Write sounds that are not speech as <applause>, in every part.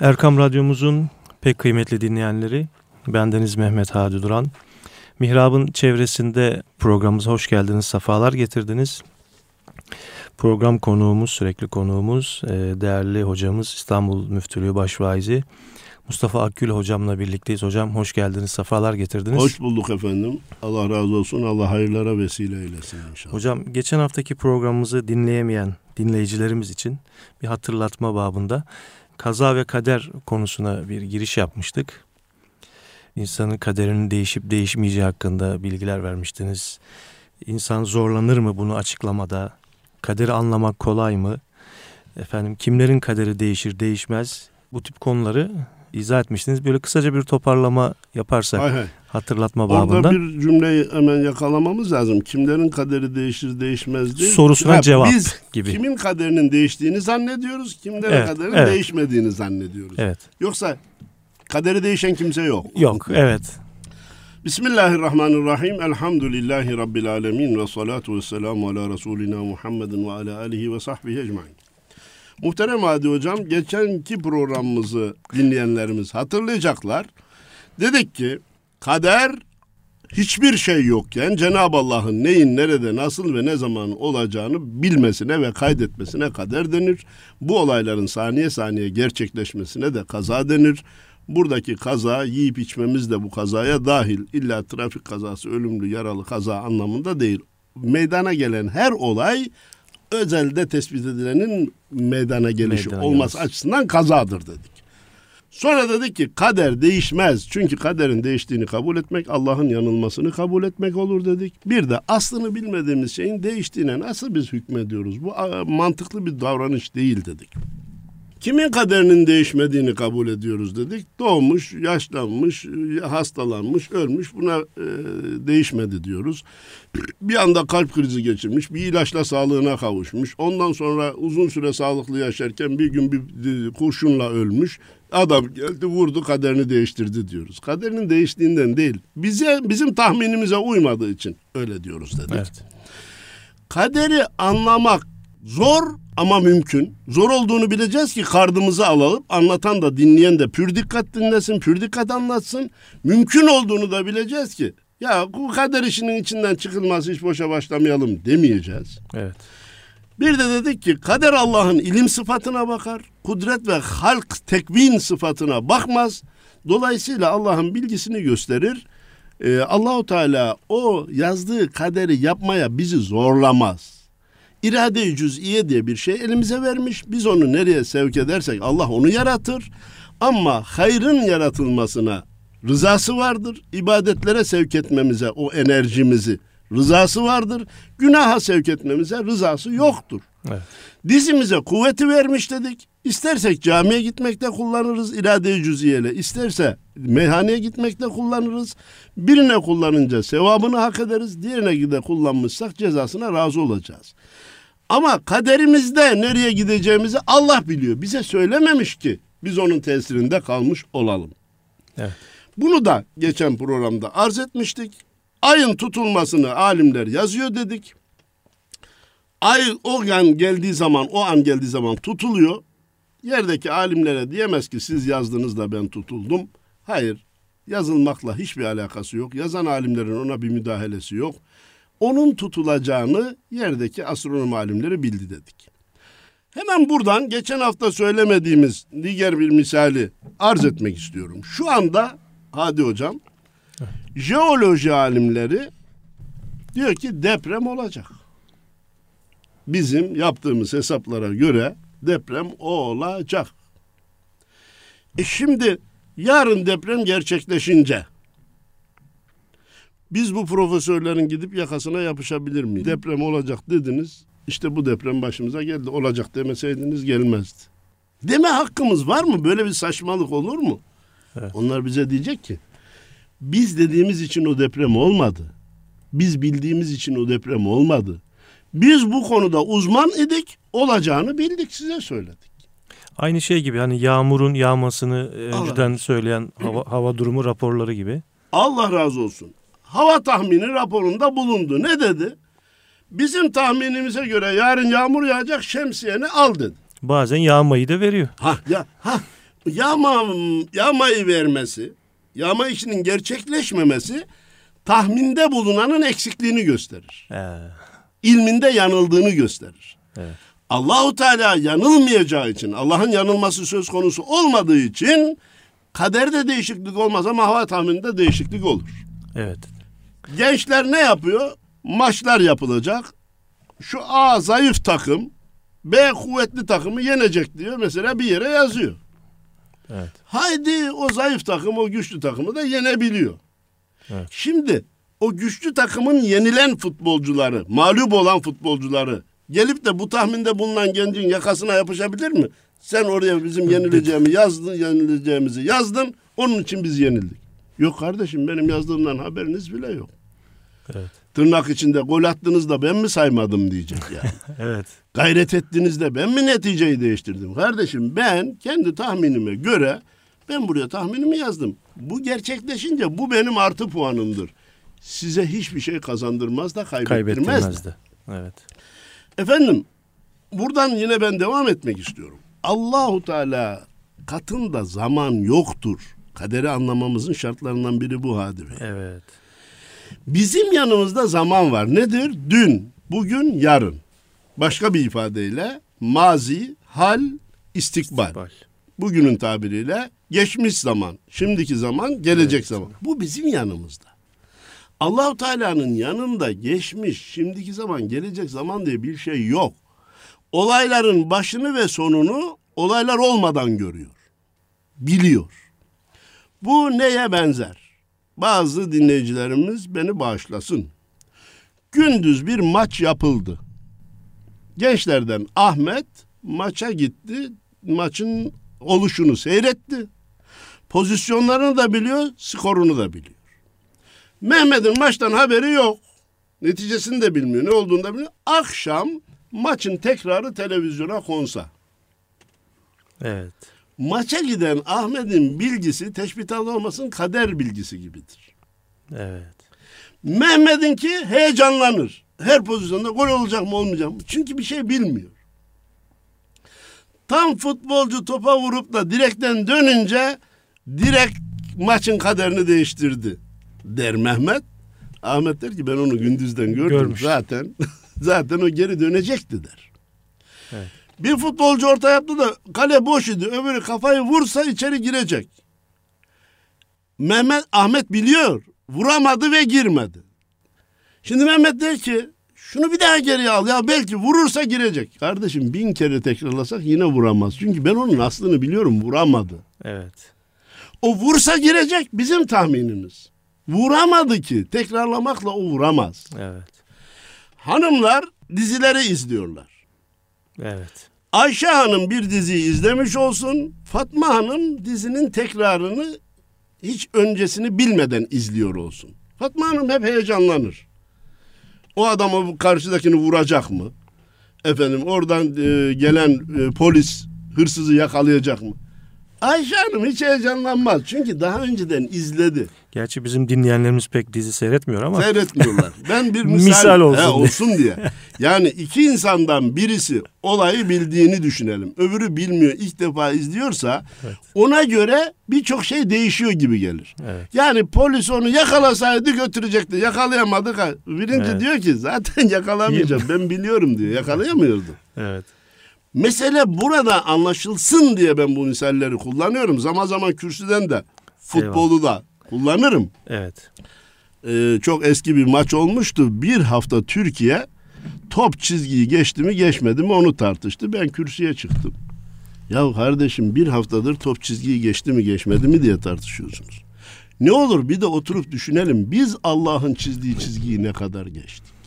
Erkam Radyomuzun pek kıymetli dinleyenleri, bendeniz Mehmet Hadi Duran. Mihrab'ın çevresinde programımıza hoş geldiniz, sefalar getirdiniz. Program konuğumuz, sürekli konuğumuz, e, değerli hocamız İstanbul Müftülüğü Başvaizi Mustafa Akgül hocamla birlikteyiz. Hocam hoş geldiniz, sefalar getirdiniz. Hoş bulduk efendim. Allah razı olsun. Allah hayırlara vesile eylesin inşallah. Hocam geçen haftaki programımızı dinleyemeyen dinleyicilerimiz için bir hatırlatma babında kaza ve kader konusuna bir giriş yapmıştık. İnsanın kaderinin değişip değişmeyeceği hakkında bilgiler vermiştiniz. İnsan zorlanır mı bunu açıklamada? Kaderi anlamak kolay mı? Efendim kimlerin kaderi değişir değişmez? Bu tip konuları izah etmiştiniz. Böyle kısaca bir toparlama yaparsak hay hay. hatırlatma babında. Orada bir cümleyi hemen yakalamamız lazım. Kimlerin kaderi değişir değişmez değil. Sorusuna ha, cevap biz gibi. kimin kaderinin değiştiğini zannediyoruz. Kimlerin evet, kaderinin evet. değişmediğini zannediyoruz. Evet. Yoksa kaderi değişen kimse yok. Yok evet. Bismillahirrahmanirrahim. Elhamdülillahi Rabbil alemin ve salatu ve selamu ala Resulina Muhammedin ve ala alihi ve sahbihi ecmain. Muhterem Hadi Hocam geçenki programımızı dinleyenlerimiz hatırlayacaklar. Dedik ki kader hiçbir şey yokken Cenab-ı Allah'ın neyin nerede nasıl ve ne zaman olacağını bilmesine ve kaydetmesine kader denir. Bu olayların saniye saniye gerçekleşmesine de kaza denir. Buradaki kaza yiyip içmemiz de bu kazaya dahil. İlla trafik kazası, ölümlü, yaralı kaza anlamında değil. Meydana gelen her olay özelde tespit edilenin meydana gelişi meydana olması gelmez. açısından kazadır dedik. Sonra dedik ki kader değişmez. Çünkü kaderin değiştiğini kabul etmek Allah'ın yanılmasını kabul etmek olur dedik. Bir de aslını bilmediğimiz şeyin değiştiğine nasıl biz hükmediyoruz? Bu mantıklı bir davranış değil dedik. Kimin kaderinin değişmediğini kabul ediyoruz dedik. Doğmuş, yaşlanmış, hastalanmış, ölmüş buna e, değişmedi diyoruz. <clears throat> Bir anda kalp krizi geçirmiş, bir ilaçla sağlığına kavuşmuş. Ondan sonra uzun süre sağlıklı yaşarken bir gün bir kurşunla ölmüş. Adam geldi vurdu kaderini değiştirdi diyoruz. Kaderinin değiştiğinden değil. Bize bizim tahminimize uymadığı için öyle diyoruz dedik. Evet. Kaderi anlamak zor ama mümkün. Zor olduğunu bileceğiz ki kardımızı alalım. Anlatan da dinleyen de pür dikkat dinlesin, pür dikkat anlatsın. Mümkün olduğunu da bileceğiz ki ya bu kader işinin içinden çıkılması hiç boşa başlamayalım demeyeceğiz. Evet. Bir de dedik ki kader Allah'ın ilim sıfatına bakar. Kudret ve halk tekvin sıfatına bakmaz. Dolayısıyla Allah'ın bilgisini gösterir. Ee, Allahu Teala o yazdığı kaderi yapmaya bizi zorlamaz irade-i cüz'iye diye bir şey elimize vermiş. Biz onu nereye sevk edersek Allah onu yaratır. Ama hayrın yaratılmasına rızası vardır. İbadetlere sevk etmemize o enerjimizi rızası vardır. Günaha sevk etmemize rızası yoktur. Evet. Dizimize kuvveti vermiş dedik. İstersek camiye gitmekte kullanırız irade-i cüziyeyle. İsterse meyhaneye gitmekte kullanırız. Birine kullanınca sevabını hak ederiz. Diğerine de kullanmışsak cezasına razı olacağız. Ama kaderimizde nereye gideceğimizi Allah biliyor. Bize söylememiş ki biz onun tesirinde kalmış olalım. Evet. Bunu da geçen programda arz etmiştik. Ayın tutulmasını alimler yazıyor dedik. Ay o an geldiği zaman, o an geldiği zaman tutuluyor. Yerdeki alimlere diyemez ki siz yazdınız da ben tutuldum. Hayır, yazılmakla hiçbir alakası yok. Yazan alimlerin ona bir müdahalesi yok onun tutulacağını yerdeki astronom alimleri bildi dedik. Hemen buradan geçen hafta söylemediğimiz diğer bir misali arz etmek istiyorum. Şu anda Hadi hocam jeoloji alimleri diyor ki deprem olacak. Bizim yaptığımız hesaplara göre deprem olacak. E şimdi yarın deprem gerçekleşince biz bu profesörlerin gidip yakasına yapışabilir miyiz? Deprem olacak dediniz. İşte bu deprem başımıza geldi. Olacak demeseydiniz gelmezdi. Deme hakkımız var mı? Böyle bir saçmalık olur mu? Evet. Onlar bize diyecek ki biz dediğimiz için o deprem olmadı. Biz bildiğimiz için o deprem olmadı. Biz bu konuda uzman idik, olacağını bildik size söyledik. Aynı şey gibi hani yağmurun yağmasını e, önceden Allah. söyleyen hava, hava durumu raporları gibi. Allah razı olsun hava tahmini raporunda bulundu. Ne dedi? Bizim tahminimize göre yarın yağmur yağacak şemsiyeni al dedi. Bazen yağmayı da veriyor. Ha ya ha yağma, yağmayı vermesi, yağma işinin gerçekleşmemesi tahminde bulunanın eksikliğini gösterir. Ee, İlminde yanıldığını gösterir. evet. Allahu Teala yanılmayacağı için, Allah'ın yanılması söz konusu olmadığı için kaderde değişiklik olmaz ama hava tahmininde değişiklik olur. Evet. Gençler ne yapıyor? Maçlar yapılacak. Şu A zayıf takım, B kuvvetli takımı yenecek diyor. Mesela bir yere yazıyor. Evet. Haydi o zayıf takım o güçlü takımı da yenebiliyor. Evet. Şimdi o güçlü takımın yenilen futbolcuları, mağlup olan futbolcuları gelip de bu tahminde bulunan gencin yakasına yapışabilir mi? Sen oraya bizim yenileceğimi yazdın, yenileceğimizi yazdın. Onun için biz yenildik. Yok kardeşim benim yazdığımdan haberiniz bile yok. Evet. Tırnak içinde gol attınız da ben mi saymadım diyecek yani. <laughs> Evet. Gayret ettiniz de ben mi neticeyi değiştirdim? Kardeşim ben kendi tahminime göre ben buraya tahminimi yazdım. Bu gerçekleşince bu benim artı puanımdır. Size hiçbir şey kazandırmaz da kaybettirmez de. Evet. Efendim buradan yine ben devam etmek istiyorum. Allahu Teala katında zaman yoktur. Kaderi anlamamızın şartlarından biri bu Hadi Bey. Evet. Bizim yanımızda zaman var. Nedir? Dün, bugün, yarın. Başka bir ifadeyle mazi, hal, istikbal. Bal. Bugünün tabiriyle geçmiş zaman, şimdiki zaman, gelecek Evet. zaman. Bu bizim yanımızda. Allahu Teala'nın yanında geçmiş, şimdiki zaman, gelecek zaman diye bir şey yok. Olayların başını ve sonunu olaylar olmadan görüyor. Biliyor. Bu neye benzer? Bazı dinleyicilerimiz beni bağışlasın. Gündüz bir maç yapıldı. Gençlerden Ahmet maça gitti. Maçın oluşunu seyretti. Pozisyonlarını da biliyor, skorunu da biliyor. Mehmet'in maçtan haberi yok. Neticesini de bilmiyor, ne olduğunu da bilmiyor. Akşam maçın tekrarı televizyona konsa. Evet. Maça giden Ahmet'in bilgisi teşbihalı olmasın kader bilgisi gibidir. Evet. Mehmet'inki heyecanlanır. Her pozisyonda gol olacak mı olmayacak mı? Çünkü bir şey bilmiyor. Tam futbolcu topa vurup da direkten dönünce direkt maçın kaderini değiştirdi der Mehmet. Ahmet der ki ben onu gündüzden gördüm Görmüş. zaten. <laughs> zaten o geri dönecekti der. Evet. Bir futbolcu orta yaptı da kale boş idi. Öbürü kafayı vursa içeri girecek. Mehmet Ahmet biliyor. Vuramadı ve girmedi. Şimdi Mehmet der ki şunu bir daha geriye al ya belki vurursa girecek. Kardeşim bin kere tekrarlasak yine vuramaz. Çünkü ben onun aslını biliyorum vuramadı. Evet. O vursa girecek bizim tahminimiz. Vuramadı ki tekrarlamakla o vuramaz. Evet. Hanımlar dizileri izliyorlar. Evet. Ayşe Hanım bir diziyi izlemiş olsun. Fatma Hanım dizinin tekrarını hiç öncesini bilmeden izliyor olsun. Fatma Hanım hep heyecanlanır. O adamı karşıdakini vuracak mı? Efendim oradan e, gelen e, polis hırsızı yakalayacak mı? Ayşe Hanım hiç heyecanlanmaz. Çünkü daha önceden izledi. Gerçi bizim dinleyenlerimiz pek dizi seyretmiyor ama Seyretmiyorlar. <laughs> Ben bir misal, Misal olsun He, diye. olsun diye. <laughs> Yani iki insandan birisi olayı bildiğini düşünelim. Öbürü bilmiyor, ilk defa izliyorsa Evet. ona göre birçok şey değişiyor gibi gelir. Evet. Yani polis onu yakalasaydı götürecekti. Yakalayamadık. Birinci Evet. diyor ki zaten yakalamayacağım. ben biliyorum diyor. Yakalayamıyordu. evet. Mesele burada anlaşılsın diye ben bu misalleri kullanıyorum. Zaman zaman kürsüden de futbolu da kullanırım. Evet. Ee, çok eski bir maç olmuştu. Bir hafta Türkiye top çizgiyi geçti mi geçmedi mi onu tartıştı. Ben kürsüye çıktım. Ya kardeşim bir haftadır top çizgiyi geçti mi geçmedi mi diye tartışıyorsunuz. Ne olur bir de oturup düşünelim. Biz Allah'ın çizdiği çizgiyi ne kadar geçtik?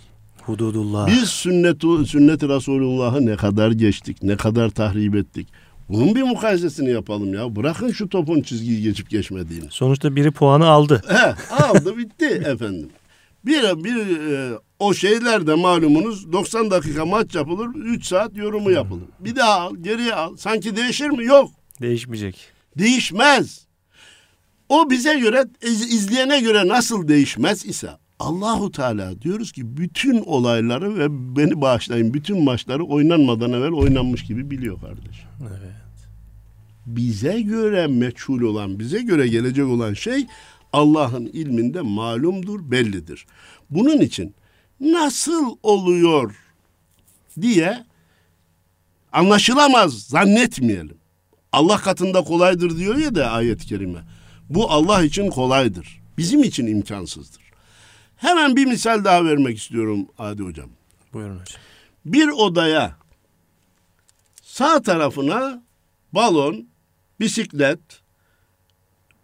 Hududullah. Biz sünnet sünnet-i Resulullah'ı ne kadar geçtik? Ne kadar tahrip ettik? Bunun bir mukayesesini yapalım ya. Bırakın şu topun çizgiyi geçip geçmediğini. Sonuçta biri puanı aldı. He, aldı bitti <laughs> efendim. Bir, bir e, o şeylerde malumunuz 90 dakika maç yapılır, 3 saat yorumu yapılır. Bir daha al, geriye al. Sanki değişir mi? Yok. Değişmeyecek. Değişmez. O bize göre, iz- izleyene göre nasıl değişmez ise Allahu Teala diyoruz ki bütün olayları ve beni bağışlayın bütün maçları oynanmadan evvel oynanmış gibi biliyor kardeş. Evet. bize göre meçhul olan, bize göre gelecek olan şey Allah'ın ilminde malumdur, bellidir. Bunun için nasıl oluyor diye anlaşılamaz zannetmeyelim. Allah katında kolaydır diyor ya da ayet-i kerime. Bu Allah için kolaydır. Bizim için imkansızdır. Hemen bir misal daha vermek istiyorum Adi Hocam. Buyurun hocam. Bir odaya sağ tarafına balon, bisiklet,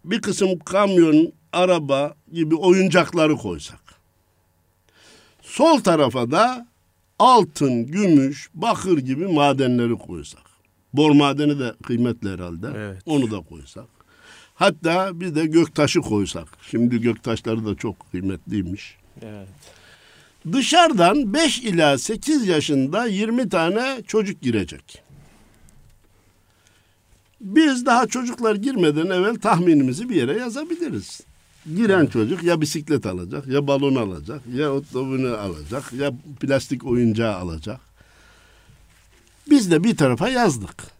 bir kısım kamyon, araba gibi oyuncakları koysak. Sol tarafa da altın, gümüş, bakır gibi madenleri koysak. Bor madeni de kıymetli herhalde. Evet. Onu da koysak. Hatta bir de göktaşı koysak. Şimdi göktaşları da çok kıymetliymiş. Evet. Dışarıdan 5 ila 8 yaşında 20 tane çocuk girecek. Biz daha çocuklar girmeden evvel tahminimizi bir yere yazabiliriz. Giren çocuk ya bisiklet alacak, ya balon alacak, ya otobünü alacak, ya plastik oyuncağı alacak. Biz de bir tarafa yazdık.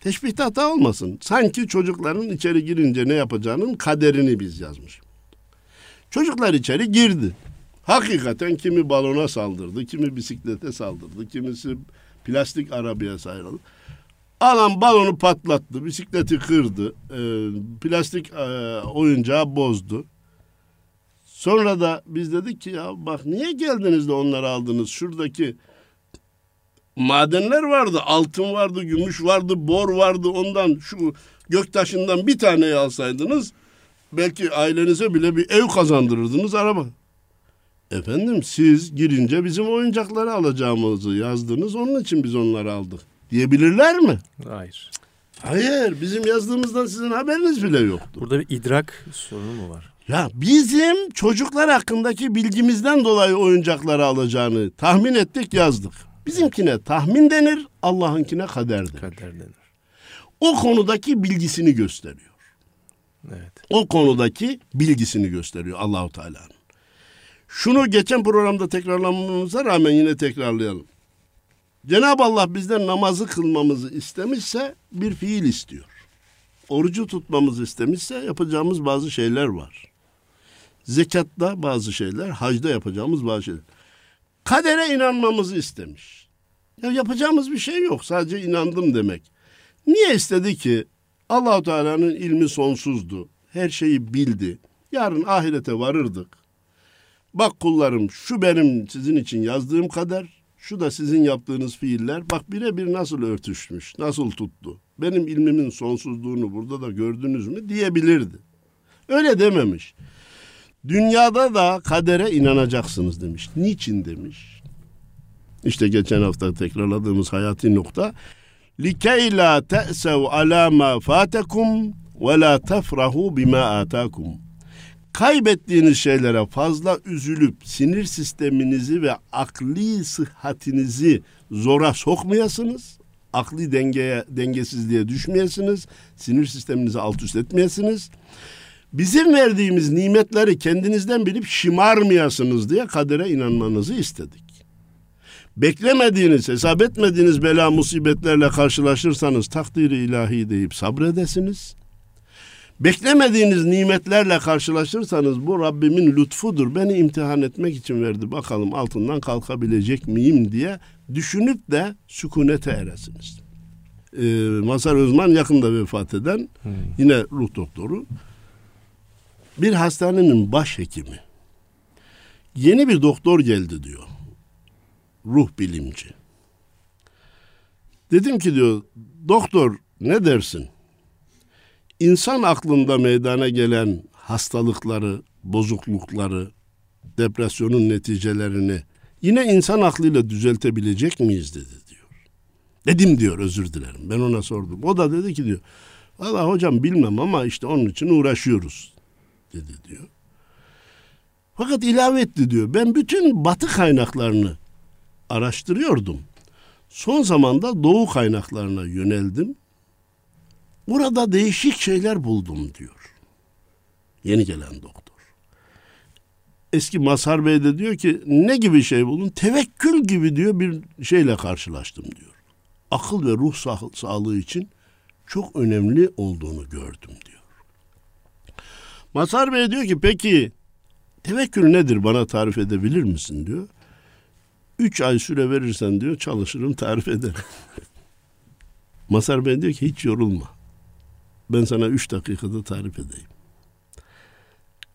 Teşbihte hata olmasın. Sanki çocukların içeri girince ne yapacağının kaderini biz yazmış. Çocuklar içeri girdi. Hakikaten kimi balona saldırdı, kimi bisiklete saldırdı, kimisi plastik arabaya saldırdı. Alan balonu patlattı, bisikleti kırdı, e, plastik e, oyuncağı bozdu. Sonra da biz dedik ki ya bak niye geldiniz de onları aldınız? Şuradaki madenler vardı, altın vardı, gümüş vardı, bor vardı. Ondan şu göktaşından bir taneyi alsaydınız belki ailenize bile bir ev kazandırırdınız araba. Efendim siz girince bizim oyuncakları alacağımızı yazdınız onun için biz onları aldık diyebilirler mi? Hayır. Hayır bizim yazdığımızdan sizin haberiniz bile yoktu. Burada bir idrak sorunu mu var? Ya bizim çocuklar hakkındaki bilgimizden dolayı oyuncakları alacağını tahmin ettik yazdık. Bizimkine tahmin denir, Allah'ınkine kader denir. Kader denir. O konudaki bilgisini gösteriyor. Evet. O konudaki bilgisini gösteriyor Allahu Teala'nın. Şunu geçen programda tekrarlamamıza rağmen yine tekrarlayalım. Cenab-ı Allah bizden namazı kılmamızı istemişse bir fiil istiyor. Orucu tutmamızı istemişse yapacağımız bazı şeyler var. Zekatta bazı şeyler, hacda yapacağımız bazı şeyler. Kadere inanmamızı istemiş. Ya yapacağımız bir şey yok. Sadece inandım demek. Niye istedi ki? Allahu Teala'nın ilmi sonsuzdu. Her şeyi bildi. Yarın ahirete varırdık. Bak kullarım şu benim sizin için yazdığım kader, şu da sizin yaptığınız fiiller. Bak birebir nasıl örtüşmüş, nasıl tuttu. Benim ilmimin sonsuzluğunu burada da gördünüz mü diyebilirdi. Öyle dememiş. Dünyada da kadere inanacaksınız demiş. Niçin demiş? İşte geçen hafta tekrarladığımız hayati nokta. لِكَيْ لَا تَأْسَوْا عَلَى مَا فَاتَكُمْ وَلَا تَفْرَحُوا بِمَا آتَاكُمْ Kaybettiğiniz şeylere fazla üzülüp sinir sisteminizi ve akli sıhhatinizi zora sokmayasınız. Akli dengeye, dengesizliğe düşmeyesiniz. Sinir sisteminizi alt üst etmeyesiniz. Bizim verdiğimiz nimetleri kendinizden bilip şımarmayasınız diye kadere inanmanızı istedik. Beklemediğiniz, hesap etmediğiniz bela musibetlerle karşılaşırsanız takdiri ilahi deyip sabredesiniz. Beklemediğiniz nimetlerle karşılaşırsanız bu Rabbimin lütfudur. Beni imtihan etmek için verdi. Bakalım altından kalkabilecek miyim diye düşünüp de sükunete eresiniz. Ee, Mazhar Özman yakında vefat eden Hmm. yine ruh doktoru bir hastanenin başhekimi yeni bir doktor geldi diyor. Ruh bilimci. Dedim ki diyor doktor ne dersin? İnsan aklında meydana gelen hastalıkları, bozuklukları, depresyonun neticelerini yine insan aklıyla düzeltebilecek miyiz dedi diyor. Dedim diyor özür dilerim. Ben ona sordum. O da dedi ki diyor Valla hocam bilmem ama işte onun için uğraşıyoruz dedi diyor. Fakat ilave etti diyor. Ben bütün batı kaynaklarını araştırıyordum. Son zamanda doğu kaynaklarına yöneldim. Burada değişik şeyler buldum diyor. Yeni gelen doktor. Eski Mazhar Bey de diyor ki ne gibi şey buldun? Tevekkül gibi diyor bir şeyle karşılaştım diyor. Akıl ve ruh sağ- sağlığı için çok önemli olduğunu gördüm diyor. Masar Bey diyor ki peki tevekkül nedir bana tarif edebilir misin diyor. Üç ay süre verirsen diyor çalışırım tarif ederim. <laughs> Masar Bey diyor ki hiç yorulma. Ben sana üç dakikada tarif edeyim.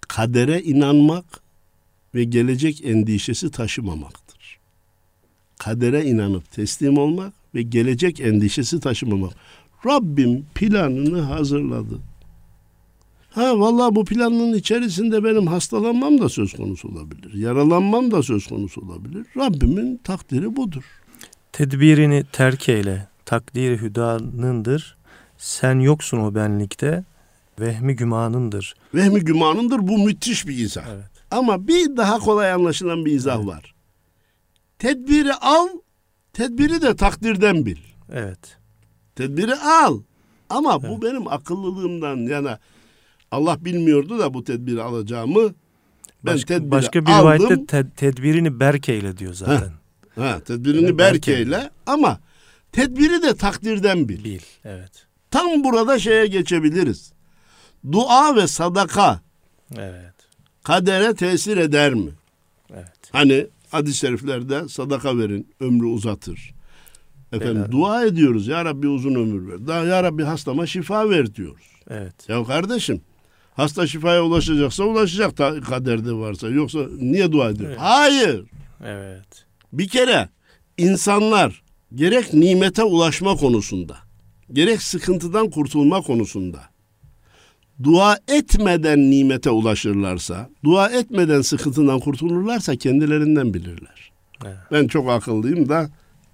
Kadere inanmak ve gelecek endişesi taşımamaktır. Kadere inanıp teslim olmak ve gelecek endişesi taşımamak. Rabbim planını hazırladı. Ha vallahi bu planın içerisinde benim hastalanmam da söz konusu olabilir. Yaralanmam da söz konusu olabilir. Rabbimin takdiri budur. Tedbirini terk eyle, takdiri hüdanındır. Sen yoksun o benlikte, vehmi gümanındır. Vehmi gümanındır bu müthiş bir izah. Evet. Ama bir daha kolay anlaşılan bir izah Evet. var. Tedbiri al, tedbiri de takdirden bil. Evet. Tedbiri al. Ama bu Evet. benim akıllılığımdan yana Allah bilmiyordu da bu tedbiri alacağımı ben Başka, tedbiri başka bir aldım. rivayette te- tedbirini berkeyle diyor zaten. Ha, tedbirini Evet, berkeyle ama tedbiri de takdirden bil. Bil. Evet. Tam burada şeye geçebiliriz. Dua ve sadaka Evet. kadere tesir eder mi? Evet. Hani hadis-i şeriflerde sadaka verin, ömrü uzatır. Efendim Helal. dua ediyoruz. Ya Rabbi uzun ömür ver. Daha Ya Rabbi hastama şifa ver diyoruz. Evet. Ya kardeşim hasta şifaya ulaşacaksa ulaşacak ta kaderde varsa. Yoksa niye dua ediyor? Evet. Hayır. Evet. Bir kere insanlar gerek nimete ulaşma konusunda, gerek sıkıntıdan kurtulma konusunda dua etmeden nimete ulaşırlarsa, dua etmeden sıkıntıdan kurtulurlarsa kendilerinden bilirler. Evet. Ben çok akıllıyım da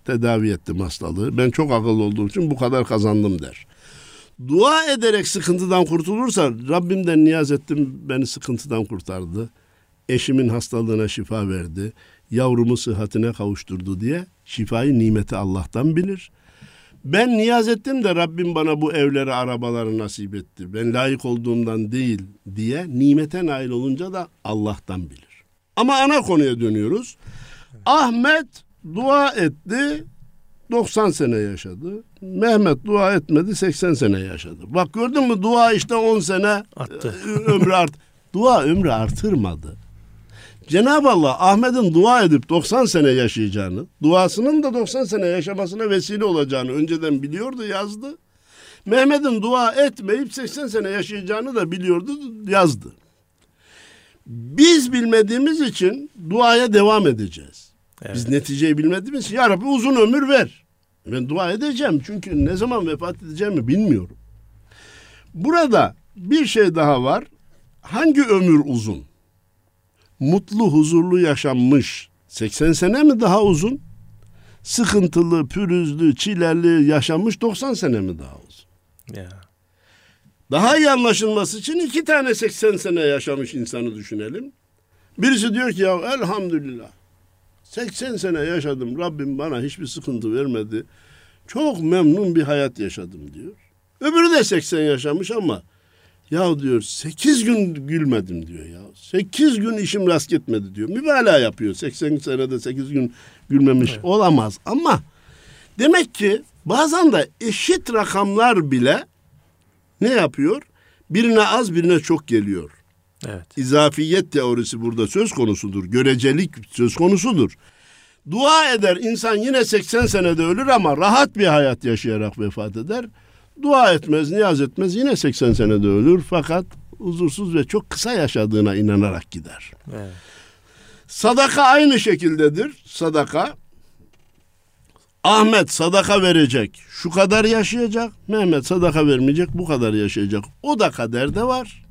tedavi ettim hastalığı. Ben çok akıllı olduğum için bu kadar kazandım der. Dua ederek sıkıntıdan kurtulursa Rabbimden niyaz ettim beni sıkıntıdan kurtardı. Eşimin hastalığına şifa verdi. Yavrumu sıhhatine kavuşturdu diye şifayı nimeti Allah'tan bilir. Ben niyaz ettim de Rabbim bana bu evleri, arabaları nasip etti. Ben layık olduğumdan değil diye nimete nail olunca da Allah'tan bilir. Ama ana konuya dönüyoruz. Ahmet dua etti, 90 sene yaşadı. Mehmet dua etmedi, 80 sene yaşadı. Bak gördün mü dua işte 10 sene Attı. e, ömrü art. dua ömrü artırmadı. Cenab-ı Allah Ahmet'in dua edip 90 sene yaşayacağını, duasının da 90 sene yaşamasına vesile olacağını önceden biliyordu, yazdı. Mehmet'in dua etmeyip 80 sene yaşayacağını da biliyordu, yazdı. Biz bilmediğimiz için duaya devam edeceğiz. Evet. Biz neticeyi bilmediğimiz için ya Rabbi uzun ömür ver. Ben dua edeceğim çünkü ne zaman vefat edeceğimi bilmiyorum. Burada bir şey daha var. Hangi ömür uzun? Mutlu, huzurlu yaşanmış 80 sene mi daha uzun? Sıkıntılı, pürüzlü, çileli yaşanmış 90 sene mi daha uzun? Ya. Daha iyi anlaşılması için iki tane 80 sene yaşamış insanı düşünelim. Birisi diyor ki ya elhamdülillah 80 sene yaşadım Rabbim bana hiçbir sıkıntı vermedi. Çok memnun bir hayat yaşadım diyor. Öbürü de 80 yaşamış ama ya diyor 8 gün gülmedim diyor ya. 8 gün işim rast gitmedi diyor. Mübalağa yapıyor. 80 senede 8 gün gülmemiş Evet. olamaz ama demek ki bazen de eşit rakamlar bile ne yapıyor? Birine az birine çok geliyor. Evet. İzafiyet teorisi burada söz konusudur. Görecelik söz konusudur. Dua eder insan yine 80 senede ölür ama rahat bir hayat yaşayarak vefat eder. Dua etmez, niyaz etmez yine 80 senede ölür fakat huzursuz ve çok kısa yaşadığına inanarak gider. Evet. Sadaka aynı şekildedir. Sadaka Ahmet sadaka verecek. Şu kadar yaşayacak. Mehmet sadaka vermeyecek. Bu kadar yaşayacak. O da kaderde var.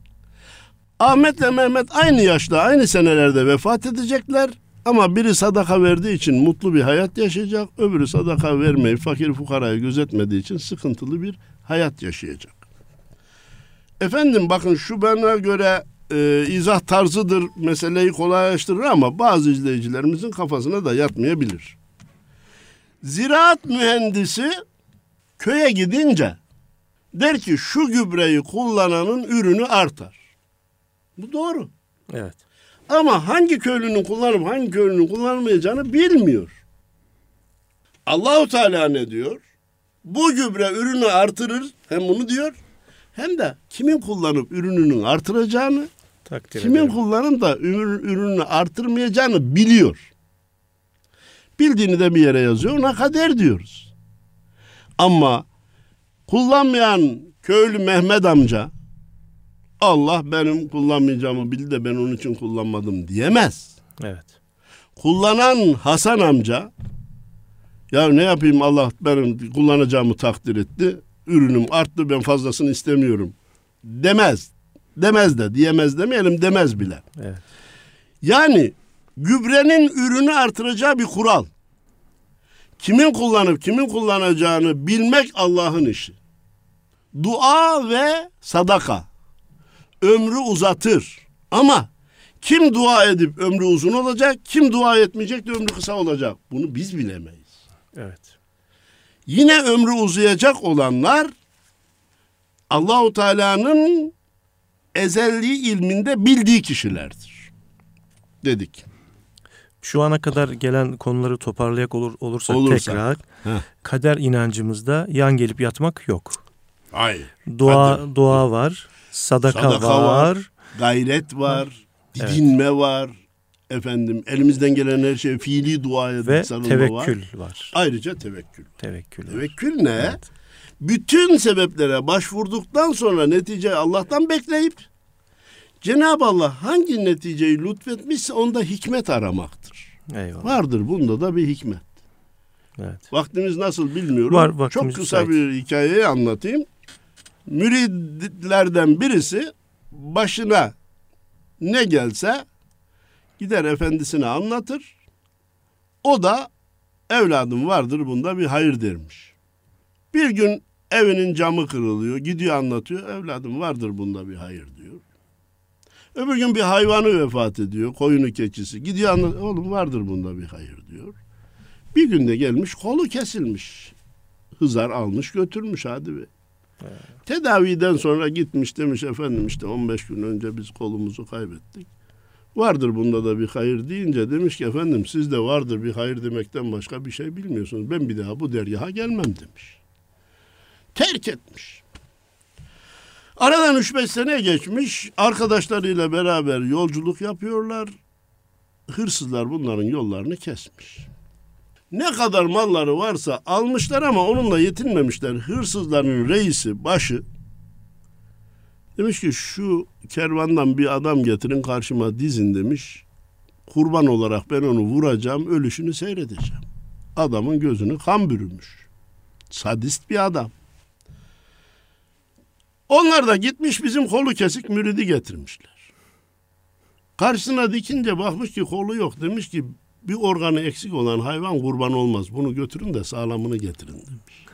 Ahmet'le Mehmet aynı yaşta, aynı senelerde vefat edecekler. Ama biri sadaka verdiği için mutlu bir hayat yaşayacak. Öbürü sadaka vermeyip fakir fukarayı gözetmediği için sıkıntılı bir hayat yaşayacak. Efendim bakın şu bana göre e, izah tarzıdır meseleyi kolaylaştırır ama bazı izleyicilerimizin kafasına da yatmayabilir. Ziraat mühendisi köye gidince der ki şu gübreyi kullananın ürünü artar. Bu doğru. Evet. Ama hangi köylünün kullanıp hangi köylünün kullanmayacağını bilmiyor. Allahu Teala ne diyor? Bu gübre ürünü artırır. Hem bunu diyor. Hem de kimin kullanıp ürününün artıracağını, Takdir kimin ederim. kullanıp da ürün- ürününü artırmayacağını biliyor. Bildiğini de bir yere yazıyor. Ona kader diyoruz. Ama kullanmayan köylü Mehmet amca Allah benim kullanmayacağımı bildi de ben onun için kullanmadım diyemez. Evet. Kullanan Hasan amca ya ne yapayım Allah benim kullanacağımı takdir etti. Ürünüm arttı ben fazlasını istemiyorum demez. Demez de diyemez demeyelim demez bile. Evet. Yani gübrenin ürünü artıracağı bir kural. Kimin kullanıp kimin kullanacağını bilmek Allah'ın işi. Dua ve sadaka ömrü uzatır. Ama kim dua edip ömrü uzun olacak, kim dua etmeyecek de ömrü kısa olacak. Bunu biz bilemeyiz. Evet. Yine ömrü uzayacak olanlar Allahu Teala'nın ezelli ilminde bildiği kişilerdir. Dedik. Şu ana kadar gelen konuları toparlayak olur, olursak Olursa. tekrar Heh. kader inancımızda yan gelip yatmak yok. Hayır. Dua Kader. dua var, sadaka, Sadaka var. var. Gayret var, didinme var. Efendim elimizden gelen her şey fiili duaya ve tevekkül var. var. Ayrıca tevekkül. Tevekkül. var. Tevekkül ne? Evet. Bütün sebeplere başvurduktan sonra netice Allah'tan bekleyip Cenab-ı Allah hangi neticeyi lütfetmişse onda hikmet aramaktır. Eyvallah. Vardır bunda da bir hikmet. Evet. Vaktimiz nasıl bilmiyorum. Var, Çok kısa müsait. bir hikayeyi anlatayım. Müridlerden birisi başına ne gelse gider efendisine anlatır. O da evladım vardır bunda bir hayır dermiş. Bir gün evinin camı kırılıyor. Gidiyor anlatıyor. Evladım vardır bunda bir hayır diyor. Öbür gün bir hayvanı vefat ediyor. Koyunu keçisi. Gidiyor anlatıyor. Oğlum vardır bunda bir hayır diyor. Bir günde gelmiş kolu kesilmiş. Hızar almış götürmüş hadi Tedaviden sonra gitmiş demiş efendim işte 15 gün önce biz kolumuzu kaybettik. Vardır bunda da bir hayır deyince demiş ki efendim siz de vardır bir hayır demekten başka bir şey bilmiyorsunuz. Ben bir daha bu dergaha gelmem demiş. Terk etmiş. Aradan 3-5 sene geçmiş. Arkadaşlarıyla beraber yolculuk yapıyorlar. Hırsızlar bunların yollarını kesmiş. Ne kadar malları varsa almışlar ama onunla yetinmemişler. Hırsızların reisi, başı demiş ki şu kervandan bir adam getirin karşıma dizin demiş. Kurban olarak ben onu vuracağım, ölüşünü seyredeceğim. Adamın gözünü kan bürümüş. Sadist bir adam. Onlar da gitmiş bizim kolu kesik müridi getirmişler. Karşısına dikince bakmış ki kolu yok. Demiş ki bir organı eksik olan hayvan kurban olmaz. Bunu götürün de sağlamını getirin demiş.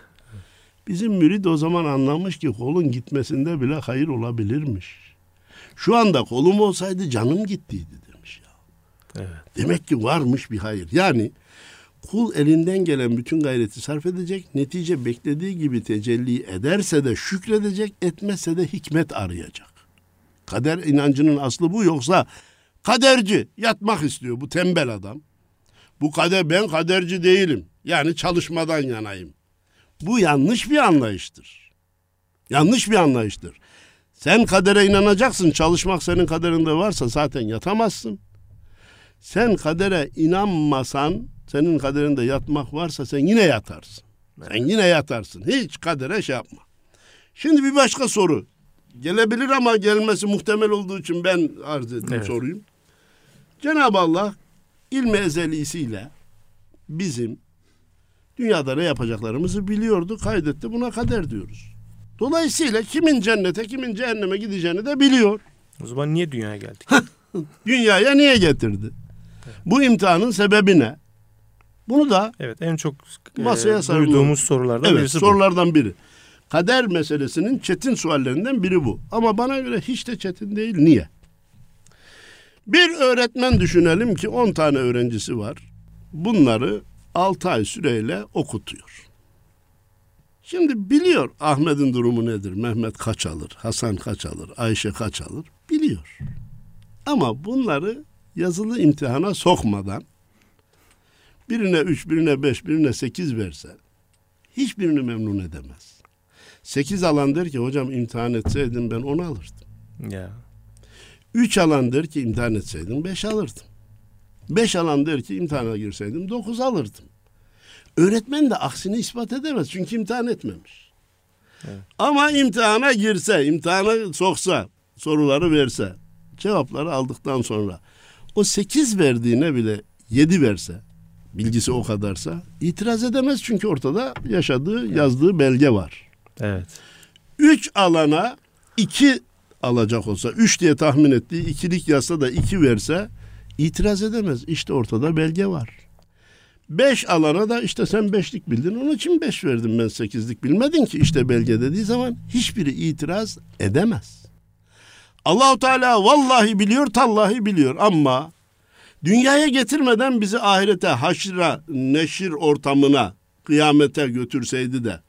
Bizim mürid o zaman anlamış ki kolun gitmesinde bile hayır olabilirmiş. Şu anda kolum olsaydı canım gittiydi demiş ya. Evet. Demek ki varmış bir hayır. Yani kul elinden gelen bütün gayreti sarf edecek. Netice beklediği gibi tecelli ederse de şükredecek, etmezse de hikmet arayacak. Kader inancının aslı bu yoksa kaderci yatmak istiyor bu tembel adam. Bu kader ben kaderci değilim. Yani çalışmadan yanayım. Bu yanlış bir anlayıştır. Yanlış bir anlayıştır. Sen kadere inanacaksın. Çalışmak senin kaderinde varsa zaten yatamazsın. Sen kadere inanmasan, senin kaderinde yatmak varsa sen yine yatarsın. Sen yine yatarsın. Hiç kadere şey yapma. Şimdi bir başka soru. Gelebilir ama gelmesi muhtemel olduğu için ben arz edeyim Evet. sorayım. Cenab-ı Allah ilmi ezelisiyle bizim dünyada ne yapacaklarımızı biliyordu, kaydetti. Buna kader diyoruz. Dolayısıyla kimin cennete, kimin cehenneme gideceğini de biliyor. O zaman niye dünyaya geldik? Dünyaya niye getirdi? Bu imtihanın sebebi ne? Bunu da evet en çok e, Masaya sarılalım. duyduğumuz sorulardan evet birisi bu. sorulardan biri. Kader meselesinin çetin suallerinden biri bu. Ama bana göre hiç de çetin değil. Niye? Bir öğretmen düşünelim ki 10 tane öğrencisi var. Bunları 6 ay süreyle okutuyor. Şimdi biliyor Ahmet'in durumu nedir? Mehmet kaç alır? Hasan kaç alır? Ayşe kaç alır? Biliyor. Ama bunları yazılı imtihana sokmadan birine üç, birine beş, birine sekiz verse hiçbirini memnun edemez. Sekiz alan der ki hocam imtihan etseydim ben onu alırdım. Ya. Üç alan der ki imtihan etseydim beş alırdım. Beş alan der ki imtihana girseydim dokuz alırdım. Öğretmen de aksini ispat edemez çünkü imtihan etmemiş. Evet. Ama imtihana girse, imtihana soksa, soruları verse, cevapları aldıktan sonra o sekiz verdiğine bile yedi verse, bilgisi o kadarsa itiraz edemez çünkü ortada yaşadığı, yazdığı belge var. Evet. Üç alana iki alacak olsa, üç diye tahmin ettiği ikilik yazsa da iki verse itiraz edemez. İşte ortada belge var. Beş alana da işte sen beşlik bildin onun için beş verdim ben sekizlik bilmedin ki işte belge dediği zaman hiçbiri itiraz edemez. Allahu Teala vallahi biliyor tallahi biliyor ama dünyaya getirmeden bizi ahirete haşra neşir ortamına kıyamete götürseydi de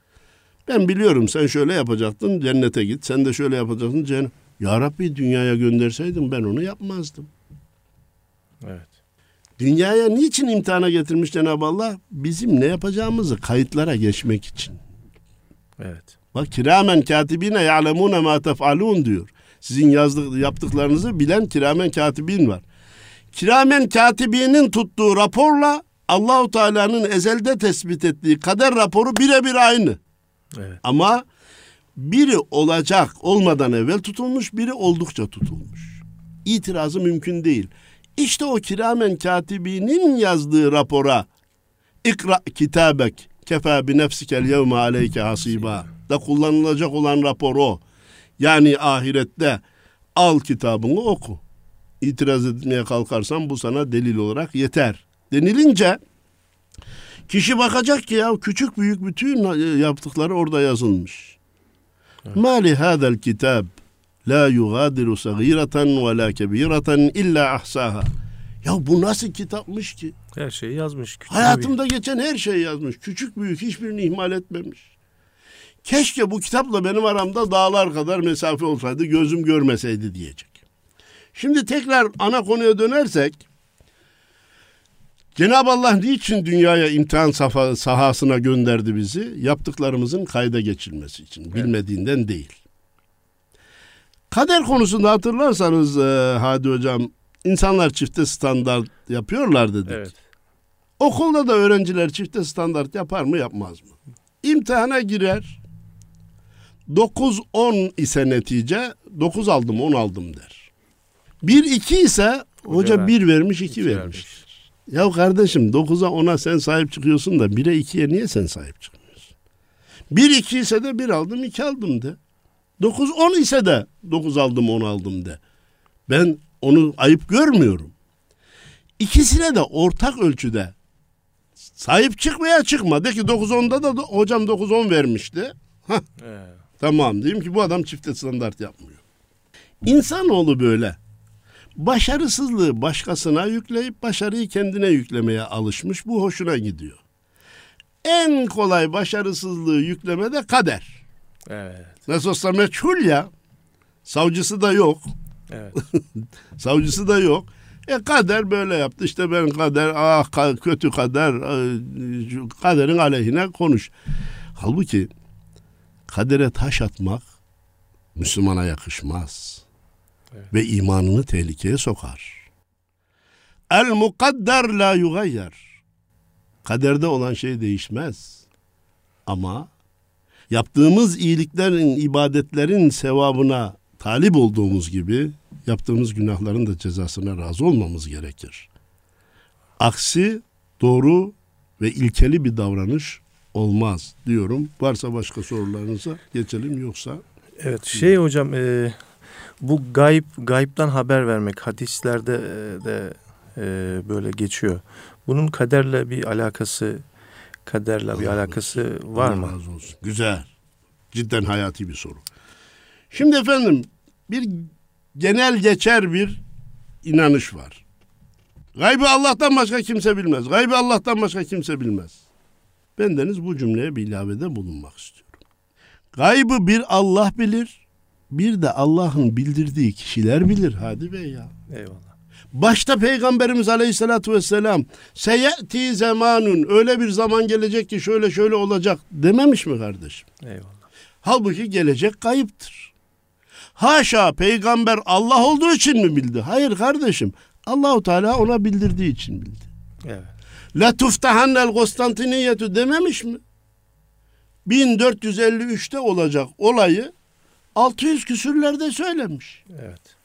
ben biliyorum sen şöyle yapacaktın cennete git sen de şöyle yapacaksın cennet. Ya Rabbi dünyaya gönderseydin ben onu yapmazdım. Evet. Dünyaya niçin imtihana getirmiş Cenab-ı Allah? Bizim ne yapacağımızı kayıtlara geçmek için. Evet. Bak kiramen katibine ya'lemune ma tef'alun diyor. Sizin yazdık, yaptıklarınızı bilen kiramen katibin var. Kiramen katibinin tuttuğu raporla Allahu Teala'nın ezelde tespit ettiği kader raporu birebir aynı. Evet. Ama biri olacak olmadan evvel tutulmuş, biri oldukça tutulmuş. İtirazı mümkün değil. İşte o kiramen katibinin yazdığı rapora ikra kitabek kefa bi nefsikel yevme aleyke hasiba da kullanılacak olan rapor o. Yani ahirette al kitabını oku. İtiraz etmeye kalkarsan bu sana delil olarak yeter. Denilince kişi bakacak ki ya küçük büyük bütün yaptıkları orada yazılmış. Hadal kitab la yugadiru sagireten ve la kebireten illa ahsaha. Ya bu nasıl kitapmış ki? Her şeyi yazmış. Küçük Hayatımda geçen her şeyi yazmış. Küçük büyük hiçbirini ihmal etmemiş. Keşke bu kitapla benim aramda dağlar kadar mesafe olsaydı gözüm görmeseydi diyecek. Şimdi tekrar ana konuya dönersek Cenab-ı Allah niçin dünyaya imtihan safa, sahasına gönderdi bizi? Yaptıklarımızın kayda geçilmesi için. Evet. Bilmediğinden değil. Kader konusunda hatırlarsanız e, Hadi Hocam insanlar çifte standart yapıyorlar dedik. Evet. Okulda da öğrenciler çifte standart yapar mı yapmaz mı? İmtihana girer. 9-10 ise netice 9 aldım 10 aldım der. 1-2 ise hoca ver- 1 vermiş 2 iki vermiş. Ya kardeşim 9'a 10'a sen sahip çıkıyorsun da 1'e 2'ye niye sen sahip çıkmıyorsun? 1-2 ise de 1 aldım 2 aldım de. 9-10 ise de 9 aldım 10 aldım de. Ben onu ayıp görmüyorum. İkisine de ortak ölçüde sahip çıkmaya çıkma. De ki 9-10'da da do- hocam 9-10 vermişti. Hah, Evet. tamam diyeyim ki bu adam çifte standart yapmıyor. İnsanoğlu böyle. Başarısızlığı başkasına yükleyip başarıyı kendine yüklemeye alışmış. Bu hoşuna gidiyor. En kolay başarısızlığı yükleme de kader. Evet. Nasıl olsa meçhul ya. Savcısı da yok. Evet. <laughs> Savcısı da yok. E kader böyle yaptı. İşte ben kader, ah ka- kötü kader, e, kaderin aleyhine konuş. Halbuki kadere taş atmak Müslümana yakışmaz. Evet. Ve imanını tehlikeye sokar. El mukadder la yugayyer. Kaderde olan şey değişmez. Ama yaptığımız iyiliklerin, ibadetlerin sevabına talip olduğumuz gibi yaptığımız günahların da cezasına razı olmamız gerekir. Aksi doğru ve ilkeli bir davranış olmaz diyorum. Varsa başka sorularınıza geçelim yoksa Evet şey hocam e, bu gayb gaybtan haber vermek hadislerde e, de e, böyle geçiyor. Bunun kaderle bir alakası kaderle bir Allah alakası var Allah mı? razı olsun. Güzel. Cidden hayati bir soru. Şimdi efendim bir genel geçer bir inanış var. Gaybı Allah'tan başka kimse bilmez. Gaybı Allah'tan başka kimse bilmez. Bendeniz bu cümleye bir ilavede bulunmak istiyorum. Gaybı bir Allah bilir, bir de Allah'ın bildirdiği kişiler bilir Hadi Bey ya. Eyvallah. Başta Peygamberimiz Aleyhisselatü Vesselam seyeti zamanun öyle bir zaman gelecek ki şöyle şöyle olacak dememiş mi kardeşim? Eyvallah. Halbuki gelecek kayıptır. Haşa peygamber Allah olduğu için mi bildi? Hayır kardeşim. Allahu Teala ona bildirdiği için bildi. Evet. La tuftahannel Konstantiniyetü dememiş mi? 1453'te olacak olayı 600 küsürlerde söylemiş. Evet.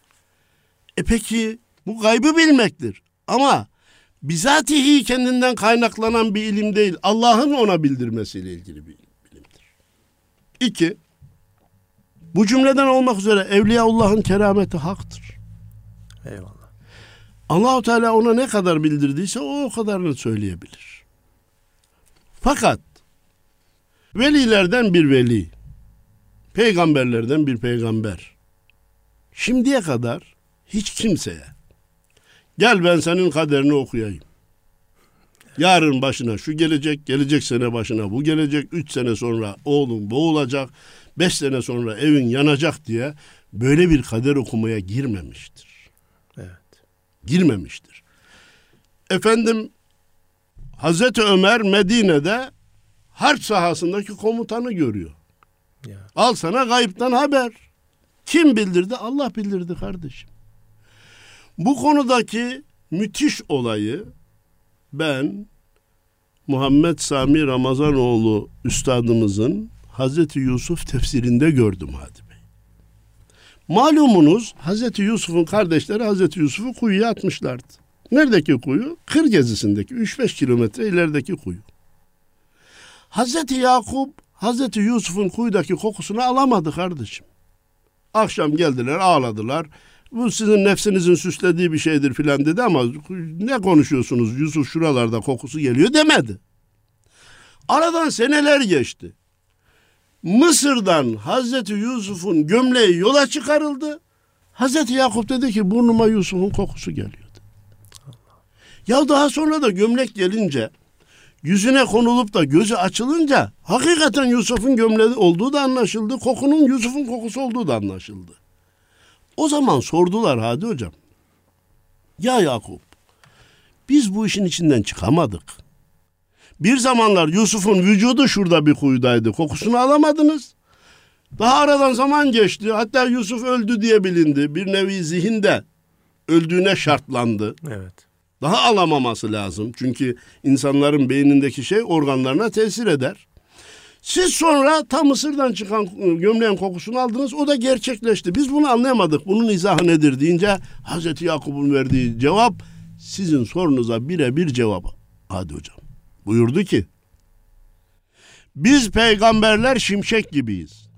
E peki bu gaybı bilmektir. Ama bizatihi kendinden kaynaklanan bir ilim değil. Allah'ın ona bildirmesiyle ilgili bir bilimdir. İki, bu cümleden olmak üzere Evliyaullah'ın kerameti haktır. Eyvallah. Allahu Teala ona ne kadar bildirdiyse o o kadarını söyleyebilir. Fakat velilerden bir veli, peygamberlerden bir peygamber şimdiye kadar hiç kimseye gel ben senin kaderini okuyayım. Yarın başına şu gelecek, gelecek sene başına bu gelecek, üç sene sonra oğlum boğulacak, beş sene sonra evin yanacak diye böyle bir kader okumaya girmemiştir Evet. girmemiştir. Efendim Hazreti Ömer Medine'de harp sahasındaki komutanı görüyor. Ya. Al sana gayipten haber. Kim bildirdi? Allah bildirdi kardeşim. Bu konudaki müthiş olayı ben Muhammed Sami Ramazanoğlu üstadımızın Hazreti Yusuf tefsirinde gördüm Hadi Bey. Malumunuz Hazreti Yusuf'un kardeşleri Hazreti Yusuf'u kuyuya atmışlardı. Neredeki kuyu? Kır gezisindeki 3-5 kilometre ilerideki kuyu. Hazreti Yakup Hazreti Yusuf'un kuyudaki kokusunu alamadı kardeşim. Akşam geldiler ağladılar. Bu sizin nefsinizin süslediği bir şeydir filan dedi ama ne konuşuyorsunuz Yusuf şuralarda kokusu geliyor demedi. Aradan seneler geçti. Mısır'dan Hazreti Yusuf'un gömleği yola çıkarıldı. Hazreti Yakup dedi ki burnuma Yusuf'un kokusu geliyordu. Ya daha sonra da gömlek gelince yüzüne konulup da gözü açılınca hakikaten Yusuf'un gömleği olduğu da anlaşıldı. Kokunun Yusuf'un kokusu olduğu da anlaşıldı. O zaman sordular Hadi hocam. Ya Yakup biz bu işin içinden çıkamadık. Bir zamanlar Yusuf'un vücudu şurada bir kuyudaydı. Kokusunu alamadınız. Daha aradan zaman geçti. Hatta Yusuf öldü diye bilindi. Bir nevi zihinde öldüğüne şartlandı. Evet. Daha alamaması lazım. Çünkü insanların beynindeki şey organlarına tesir eder. Siz sonra tam Mısır'dan çıkan gömleğin kokusunu aldınız. O da gerçekleşti. Biz bunu anlayamadık. Bunun izahı nedir deyince Hazreti Yakup'un verdiği cevap sizin sorunuza birebir cevap. Hadi hocam. Buyurdu ki biz peygamberler şimşek gibiyiz.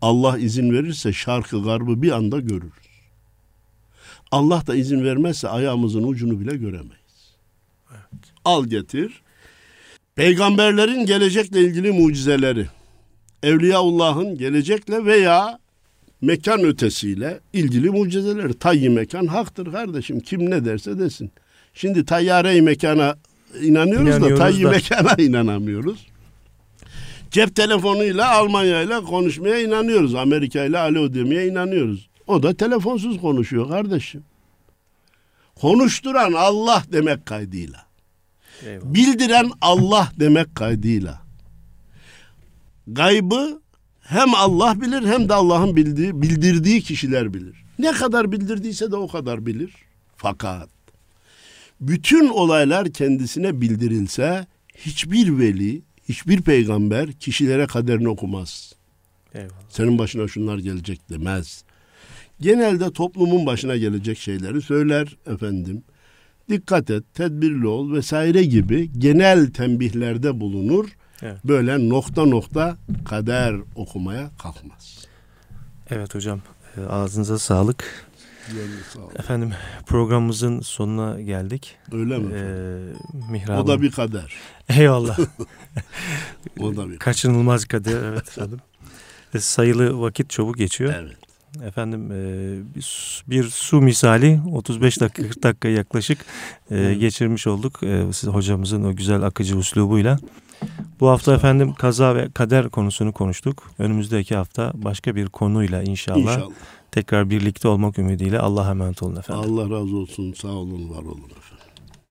Allah izin verirse şarkı garbı bir anda görürüz. Allah da izin vermezse ayağımızın ucunu bile göremeyiz. Al getir. Peygamberlerin gelecekle ilgili mucizeleri, Evliyaullah'ın gelecekle veya mekan ötesiyle ilgili mucizeleri. Tayyi mekan haktır kardeşim. Kim ne derse desin. Şimdi tayyare mekana inanıyoruz, İnanıyoruz da tayyi da. mekana <laughs> inanamıyoruz. Cep telefonuyla Almanya ile konuşmaya inanıyoruz. Amerika ile alo demeye inanıyoruz. O da telefonsuz konuşuyor kardeşim. Konuşturan Allah demek kaydıyla. Eyvallah. Bildiren Allah demek kaydıyla. Gaybı hem Allah bilir hem de Allah'ın bildiği, bildirdiği kişiler bilir. Ne kadar bildirdiyse de o kadar bilir. Fakat bütün olaylar kendisine bildirilse hiçbir veli, hiçbir peygamber kişilere kaderini okumaz. Eyvallah. Senin başına şunlar gelecek demez. Genelde toplumun başına gelecek şeyleri söyler efendim. Dikkat et, tedbirli ol vesaire gibi genel tembihlerde bulunur. Evet. Böyle nokta nokta kader okumaya kalkmaz. Evet hocam. e, Ağzınıza sağlık. Efendim programımızın sonuna geldik. Öyle mi? Ee, o mihrabın- da bir kader. <laughs> Eyvallah. <laughs> O da bir Kaçınılmaz kader evet <laughs> efendim. E, Sayılı vakit çabuk geçiyor. Evet. Efendim e, bir su- bir su misali 35 dakika 40 dakika yaklaşık e, geçirmiş olduk. E, siz hocamızın o güzel akıcı üslubuyla. Bu hafta efendim kaza ve kader konusunu konuştuk. Önümüzdeki hafta başka bir konuyla inşallah, İnşallah. tekrar birlikte olmak ümidiyle Allah'a emanet olun efendim. Allah razı olsun. Sağ olun, var olun efendim.